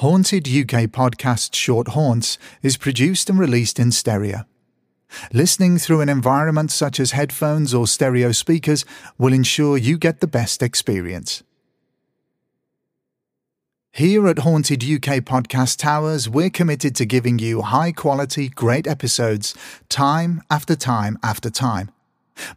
Haunted UK podcast Short Haunts is produced and released in stereo. Listening through an environment such as headphones or stereo speakers will ensure you get the best experience. Here at Haunted UK Podcast Towers, we're committed to giving you high quality, great episodes time after time after time.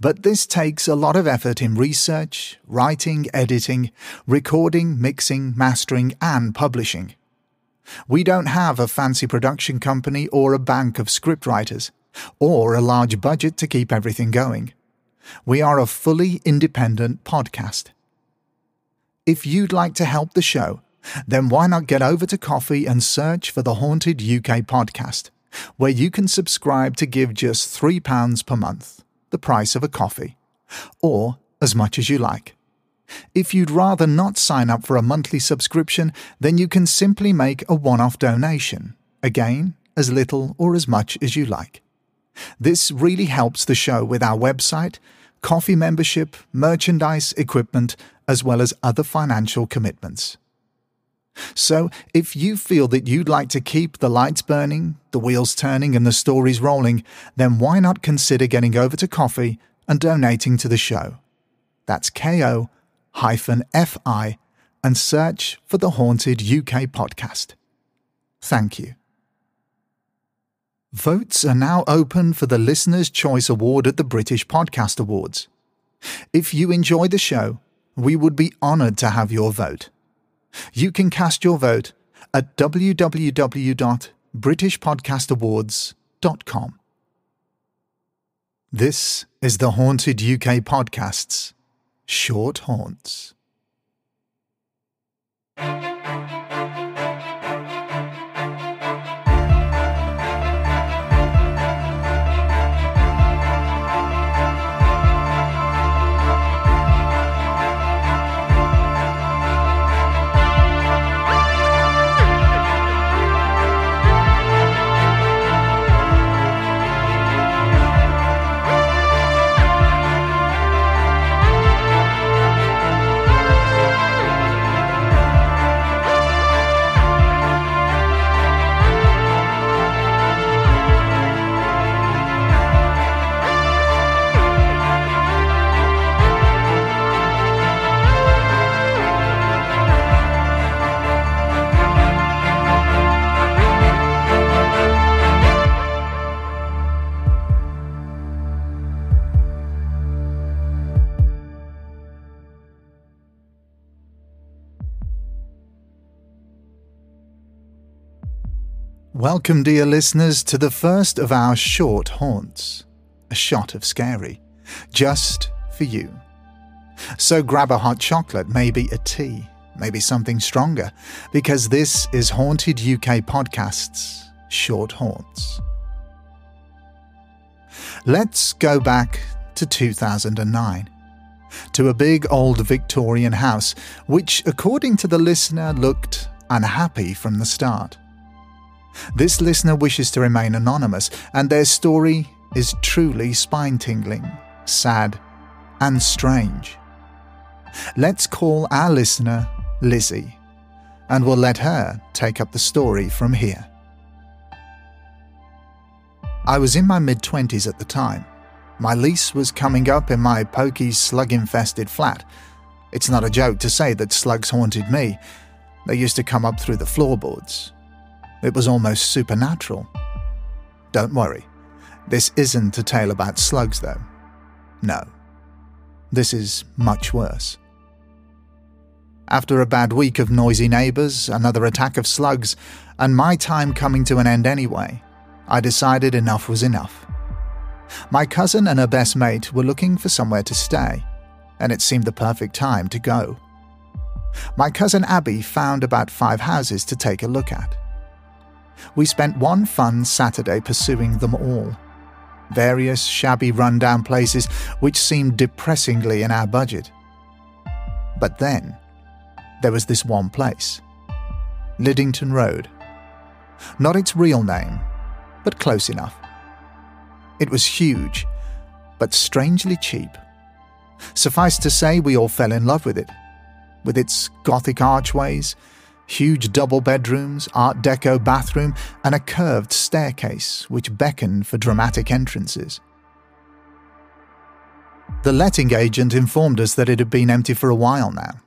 But this takes a lot of effort in research, writing, editing, recording, mixing, mastering, and publishing. We don't have a fancy production company or a bank of scriptwriters, or a large budget to keep everything going. We are a fully independent podcast. If you'd like to help the show, then why not get over to Ko-fi and search for the Haunted UK podcast, where you can subscribe to give just £3 per month, the price of a coffee, or as much as you like. If you'd rather not sign up for a monthly subscription, then you can simply make a one off donation, again, as little or as much as you like. This really helps the show with our website, Ko-fi membership, merchandise, equipment, as well as other financial commitments. So, if you feel that you'd like to keep the lights burning, the wheels turning, and the stories rolling, then why not consider getting over to Ko-fi and donating to the show? That's ko fi and search for the Haunted UK podcast. Thank you. Votes are now open for the Listener's Choice Award at the British Podcast Awards. If you enjoy the show, we would be honoured to have your vote. You can cast your vote at www.britishpodcastawards.com. This is the Haunted UK Podcasts Short Haunts. Welcome, dear listeners, to the first of our short haunts. A shot of scary. Just for you. So grab a hot chocolate, maybe a tea, maybe something stronger, because this is Haunted UK Podcasts Short Haunts. Let's go back to 2009 to a big old Victorian house, which, according to the listener, looked unhappy from the start. This listener wishes to remain anonymous, and their story is truly spine tingling, sad, and strange. Let's call our listener Lizzie, and we'll let her take up the story from here. I was in my mid 20s at the time. My lease was coming up in my pokey, slug infested flat. It's not a joke to say that slugs haunted me. They used to come up through the floorboards, it was almost supernatural. Don't worry, this isn't a tale about slugs, though. No, this is much worse. After a bad week of noisy neighbours, another attack of slugs, and my time coming to an end anyway, I decided enough was enough. My cousin and her best mate were looking for somewhere to stay, and it seemed the perfect time to go. My cousin Abby found about five houses to take a look at. We spent one fun Saturday pursuing them all. Various shabby rundown places which seemed depressingly in our budget. But then, there was this one place Liddington Road. Not its real name, but close enough. It was huge, but strangely cheap. Suffice to say, we all fell in love with it, with its Gothic archways, huge double bedrooms, Art Deco bathroom, and a curved staircase which beckoned for dramatic entrances. The letting agent informed us that it had been empty for a while now.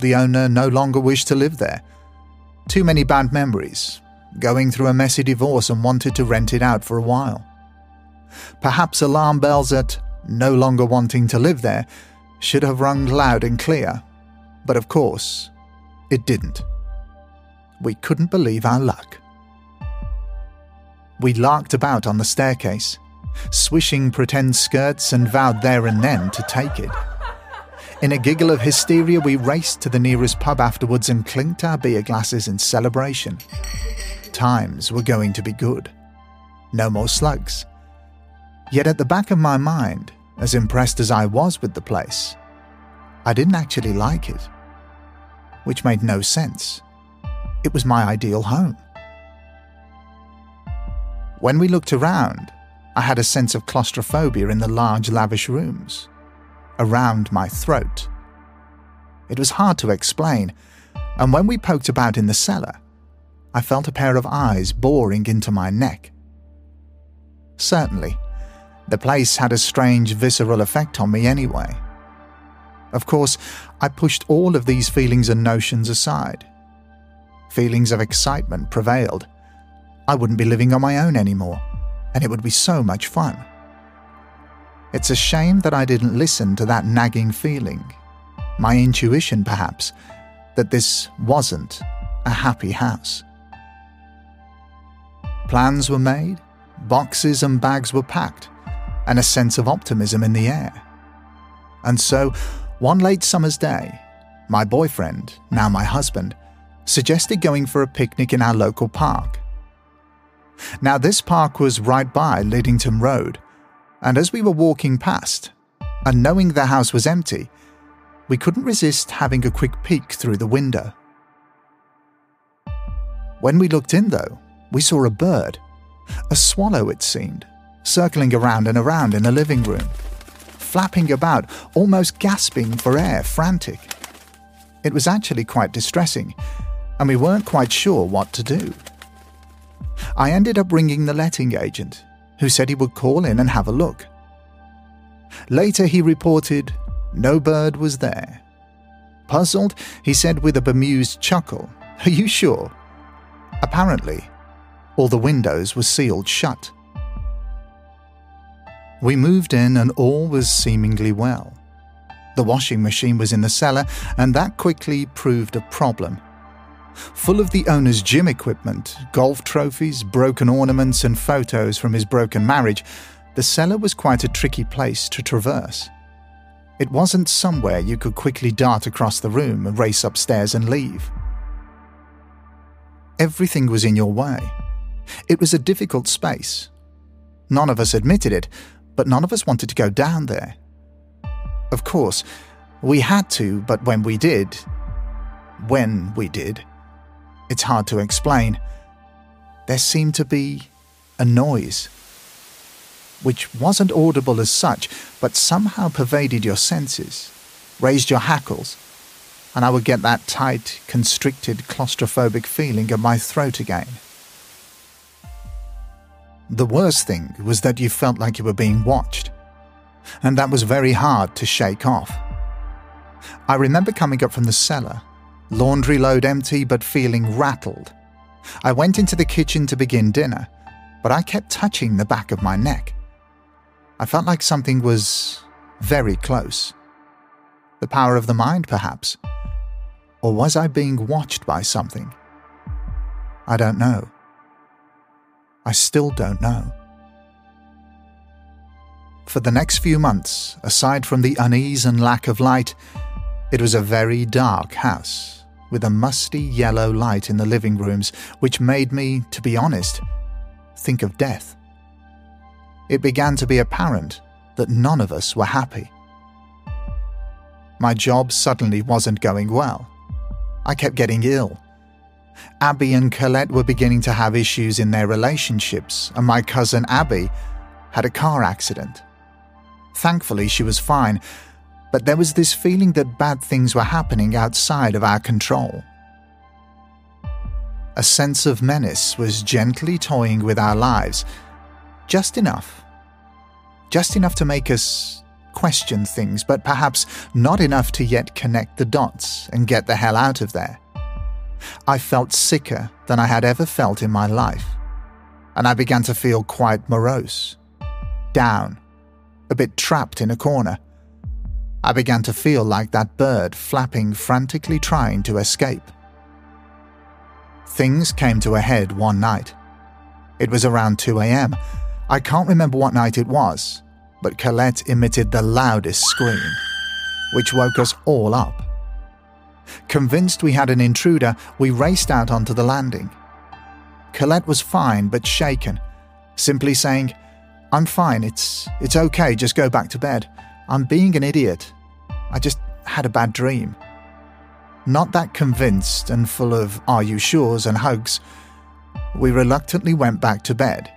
The owner no longer wished to live there. Too many bad memories, going through a messy divorce and wanted to rent it out for a while. Perhaps alarm bells at no longer wanting to live there should have rung loud and clear, but of course, it didn't. We couldn't believe our luck. We larked about on the staircase, swishing pretend skirts and vowed there and then to take it. In a giggle of hysteria, we raced to the nearest pub afterwards and clinked our beer glasses in celebration. Times were going to be good. No more slugs. Yet at the back of my mind, as impressed as I was with the place, I didn't actually like it. Which made no sense. It was my ideal home. When we looked around, I had a sense of claustrophobia in the large, lavish rooms, around my throat. It was hard to explain, and when we poked about in the cellar, I felt a pair of eyes boring into my neck. Certainly, the place had a strange visceral effect on me anyway. Of course, I pushed all of these feelings and notions aside. Feelings of excitement prevailed. I wouldn't be living on my own anymore, and it would be so much fun. It's a shame that I didn't listen to that nagging feeling, my intuition perhaps, that this wasn't a happy house. Plans were made, boxes and bags were packed, and a sense of optimism in the air. And so, one late summer's day, my boyfriend, now my husband, suggested going for a picnic in our local park. Now, this park was right by Liddington Road, and as we were walking past, and knowing the house was empty, we couldn't resist having a quick peek through the window. When we looked in, though, we saw a bird, a swallow it seemed, circling around and around in the living room, flapping about, almost gasping for air, frantic. It was actually quite distressing, and we weren't quite sure what to do. I ended up ringing the letting agent, who said he would call in and have a look. Later, he reported no bird was there. Puzzled, he said with a bemused chuckle, Are you sure? Apparently, all the windows were sealed shut. We moved in and all was seemingly well. The washing machine was in the cellar, and that quickly proved a problem. Full of the owner's gym equipment, golf trophies, broken ornaments, and photos from his broken marriage, the cellar was quite a tricky place to traverse. It wasn't somewhere you could quickly dart across the room and race upstairs and leave. Everything was in your way. It was a difficult space. None of us admitted it, but none of us wanted to go down there. Of course, we had to, but when we did, when we did, it's hard to explain, there seemed to be a noise, which wasn't audible as such, but somehow pervaded your senses, raised your hackles, and I would get that tight, constricted, claustrophobic feeling in my throat again. The worst thing was that you felt like you were being watched, and that was very hard to shake off. I remember coming up from the cellar, laundry load empty but feeling rattled. I went into the kitchen to begin dinner, but I kept touching the back of my neck. I felt like something was very close. The power of the mind, perhaps. Or was I being watched by something? I don't know. I still don't know. For the next few months, aside from the unease and lack of light, it was a very dark house, with a musty yellow light in the living rooms, which made me, to be honest, think of death. It began to be apparent that none of us were happy. My job suddenly wasn't going well. I kept getting ill Abby and Colette were beginning to have issues in their relationships, and my cousin Abby had a car accident. Thankfully, she was fine, but there was this feeling that bad things were happening outside of our control. a sense of menace was gently toying with our lives, just enough. Just enough to make us question things, but perhaps not enough to yet connect the dots and get the hell out of there. I felt sicker than I had ever felt in my life, and I began to feel quite morose, down, a bit trapped in a corner. I began to feel like that bird flapping frantically trying to escape. Things came to a head one night. It was around 2 a.m. I can't remember what night it was, but Colette emitted the loudest scream, which woke us all up. Convinced we had an intruder, we raced out onto the landing. Colette was fine but shaken, simply saying, I'm fine, it's, it's okay, just go back to bed. I'm being an idiot. I just had a bad dream. Not that convinced and full of are you sure's and hugs, we reluctantly went back to bed.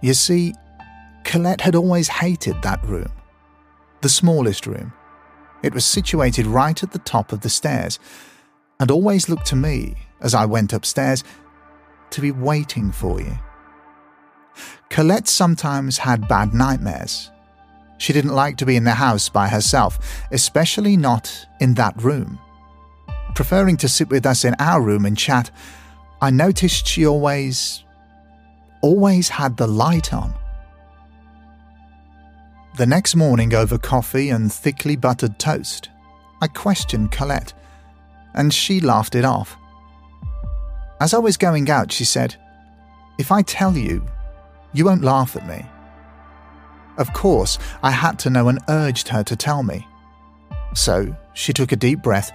You see, Colette had always hated that room, the smallest room. It was situated right at the top of the stairs, and always looked to me, as I went upstairs, to be waiting for you. Colette sometimes had bad nightmares, she didn't like to be in the house by herself, especially not in that room. Preferring to sit with us in our room and chat, I noticed she always, always had the light on. The next morning, over coffee and thickly buttered toast, I questioned Colette, and she laughed it off. As I was going out, she said, If I tell you, you won't laugh at me. Of course, I had to know and urged her to tell me. So she took a deep breath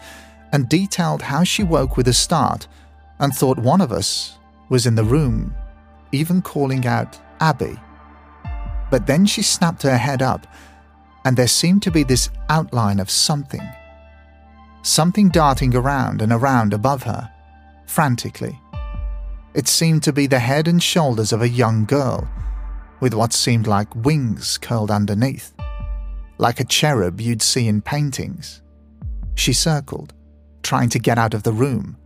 and detailed how she woke with a start and thought one of us was in the room, even calling out Abby. But then she snapped her head up, and there seemed to be this outline of something. Something darting around and around above her, frantically. It seemed to be the head and shoulders of a young girl with what seemed like wings curled underneath, like a cherub you'd see in paintings. She circled, trying to get out of the room,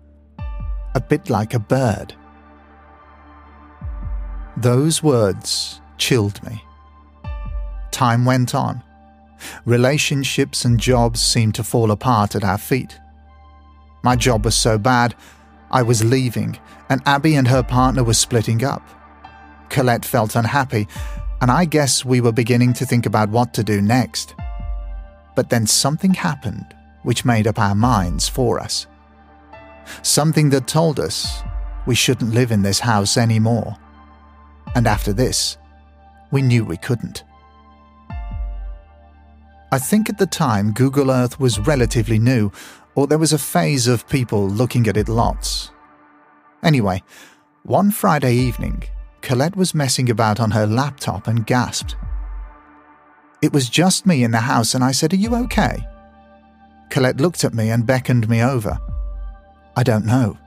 a bit like a bird. Those words chilled me. Time went on. Relationships and jobs seemed to fall apart at our feet. My job was so bad, I was leaving, and Abby and her partner were splitting up. Colette felt unhappy, and I guess we were beginning to think about what to do next. But then something happened which made up our minds for us. Something that told us we shouldn't live in this house anymore. And after this, we knew we couldn't. I think at the time Google Earth was relatively new, or there was a phase of people looking at it lots. Anyway, one Friday evening, Colette was messing about on her laptop and gasped. It was just me in the house, and I said, Are you okay? Colette looked at me and beckoned me over. I don't know.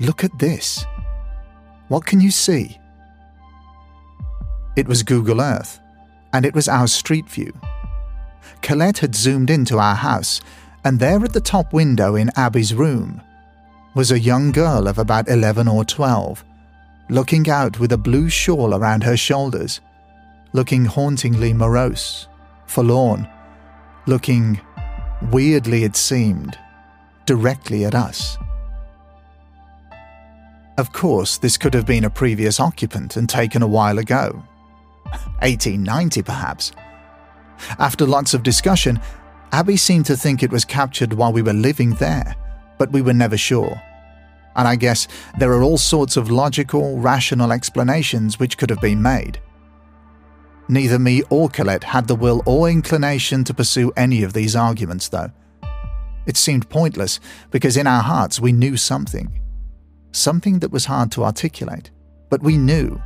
Look at this. What can you see? It was Google Earth, and it was our street view. Colette had zoomed into our house, and there at the top window in Abby's room was a young girl of about 11 or 12 looking out with a blue shawl around her shoulders, looking hauntingly morose, forlorn, looking, weirdly it seemed, directly at us. Of course, this could have been a previous occupant and taken a while ago. 1890, perhaps. After lots of discussion, Abby seemed to think it was captured while we were living there, but we were never sure and I guess there are all sorts of logical, rational explanations which could have been made. Neither me or Colette had the will or inclination to pursue any of these arguments, though. It seemed pointless because in our hearts we knew something. Something that was hard to articulate, but we knew.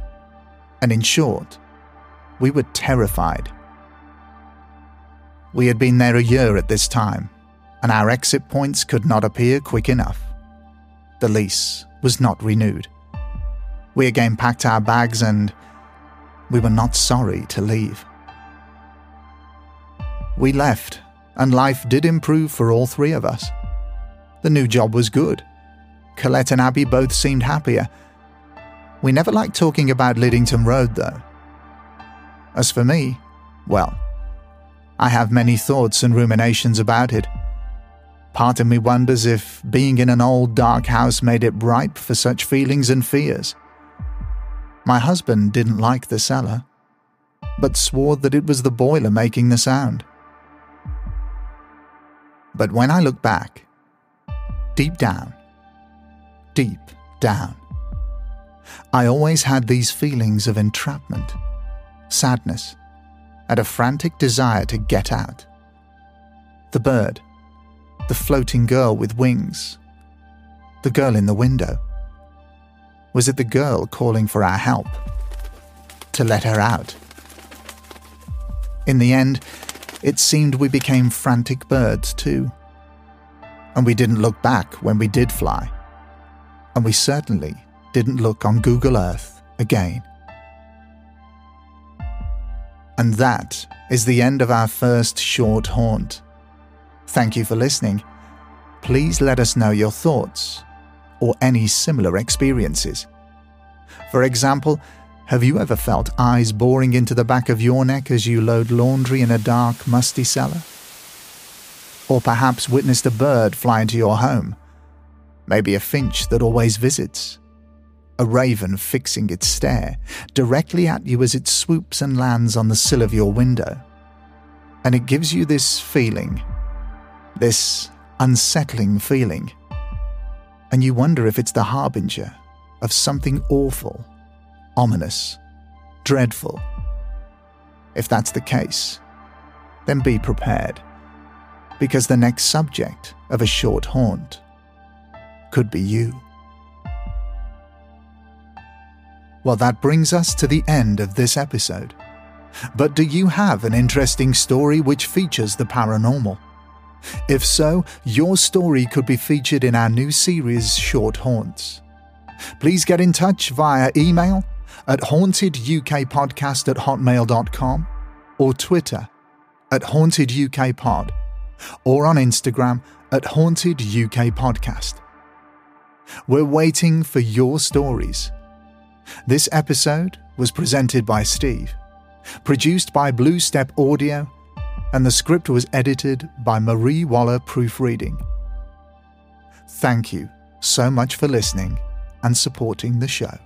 And in short, we were terrified. We had been there a year at this time, and our exit points could not appear quick enough. The lease was not renewed. We again packed our bags and we were not sorry to leave. We left, and life did improve for all three of us. The new job was good. Colette and Abby both seemed happier. We never liked talking about Liddington Road, though. As for me, well, I have many thoughts and ruminations about it. Part of me wonders if being in an old dark house made it ripe for such feelings and fears. My husband didn't like the cellar, but swore that it was the boiler making the sound. But when I look back, deep down, deep down, I always had these feelings of entrapment, sadness, and a frantic desire to get out. The bird, the floating girl with wings, the girl in the window. Was it the girl calling for our help? To let her out? In the end, it seemed we became frantic birds too. And we didn't look back when we did fly. And we certainly didn't look on Google Earth again. And that is the end of our first short haunt. Thank you for listening. Please let us know your thoughts or any similar experiences. For example, have you ever felt eyes boring into the back of your neck as you load laundry in a dark, musty cellar? Or perhaps witnessed a bird fly into your home? Maybe a finch that always visits? A raven fixing its stare directly at you as it swoops and lands on the sill of your window. And it gives you this feeling, this unsettling feeling. And you wonder if it's the harbinger of something awful, ominous, dreadful. If that's the case, then be prepared, because the next subject of a short haunt could be you. Well, that brings us to the end of this episode. But do you have an interesting story which features the paranormal? If so, your story could be featured in our new series, Short Haunts. Please get in touch via email at hauntedukpodcast at hotmail.com or Twitter at hauntedukpod or on Instagram at hauntedukpodcast. We're waiting for your stories this episode was presented by Steve, produced by Blue Step Audio, and the script was edited by Marie Waller Proofreading. Thank you so much for listening and supporting the show.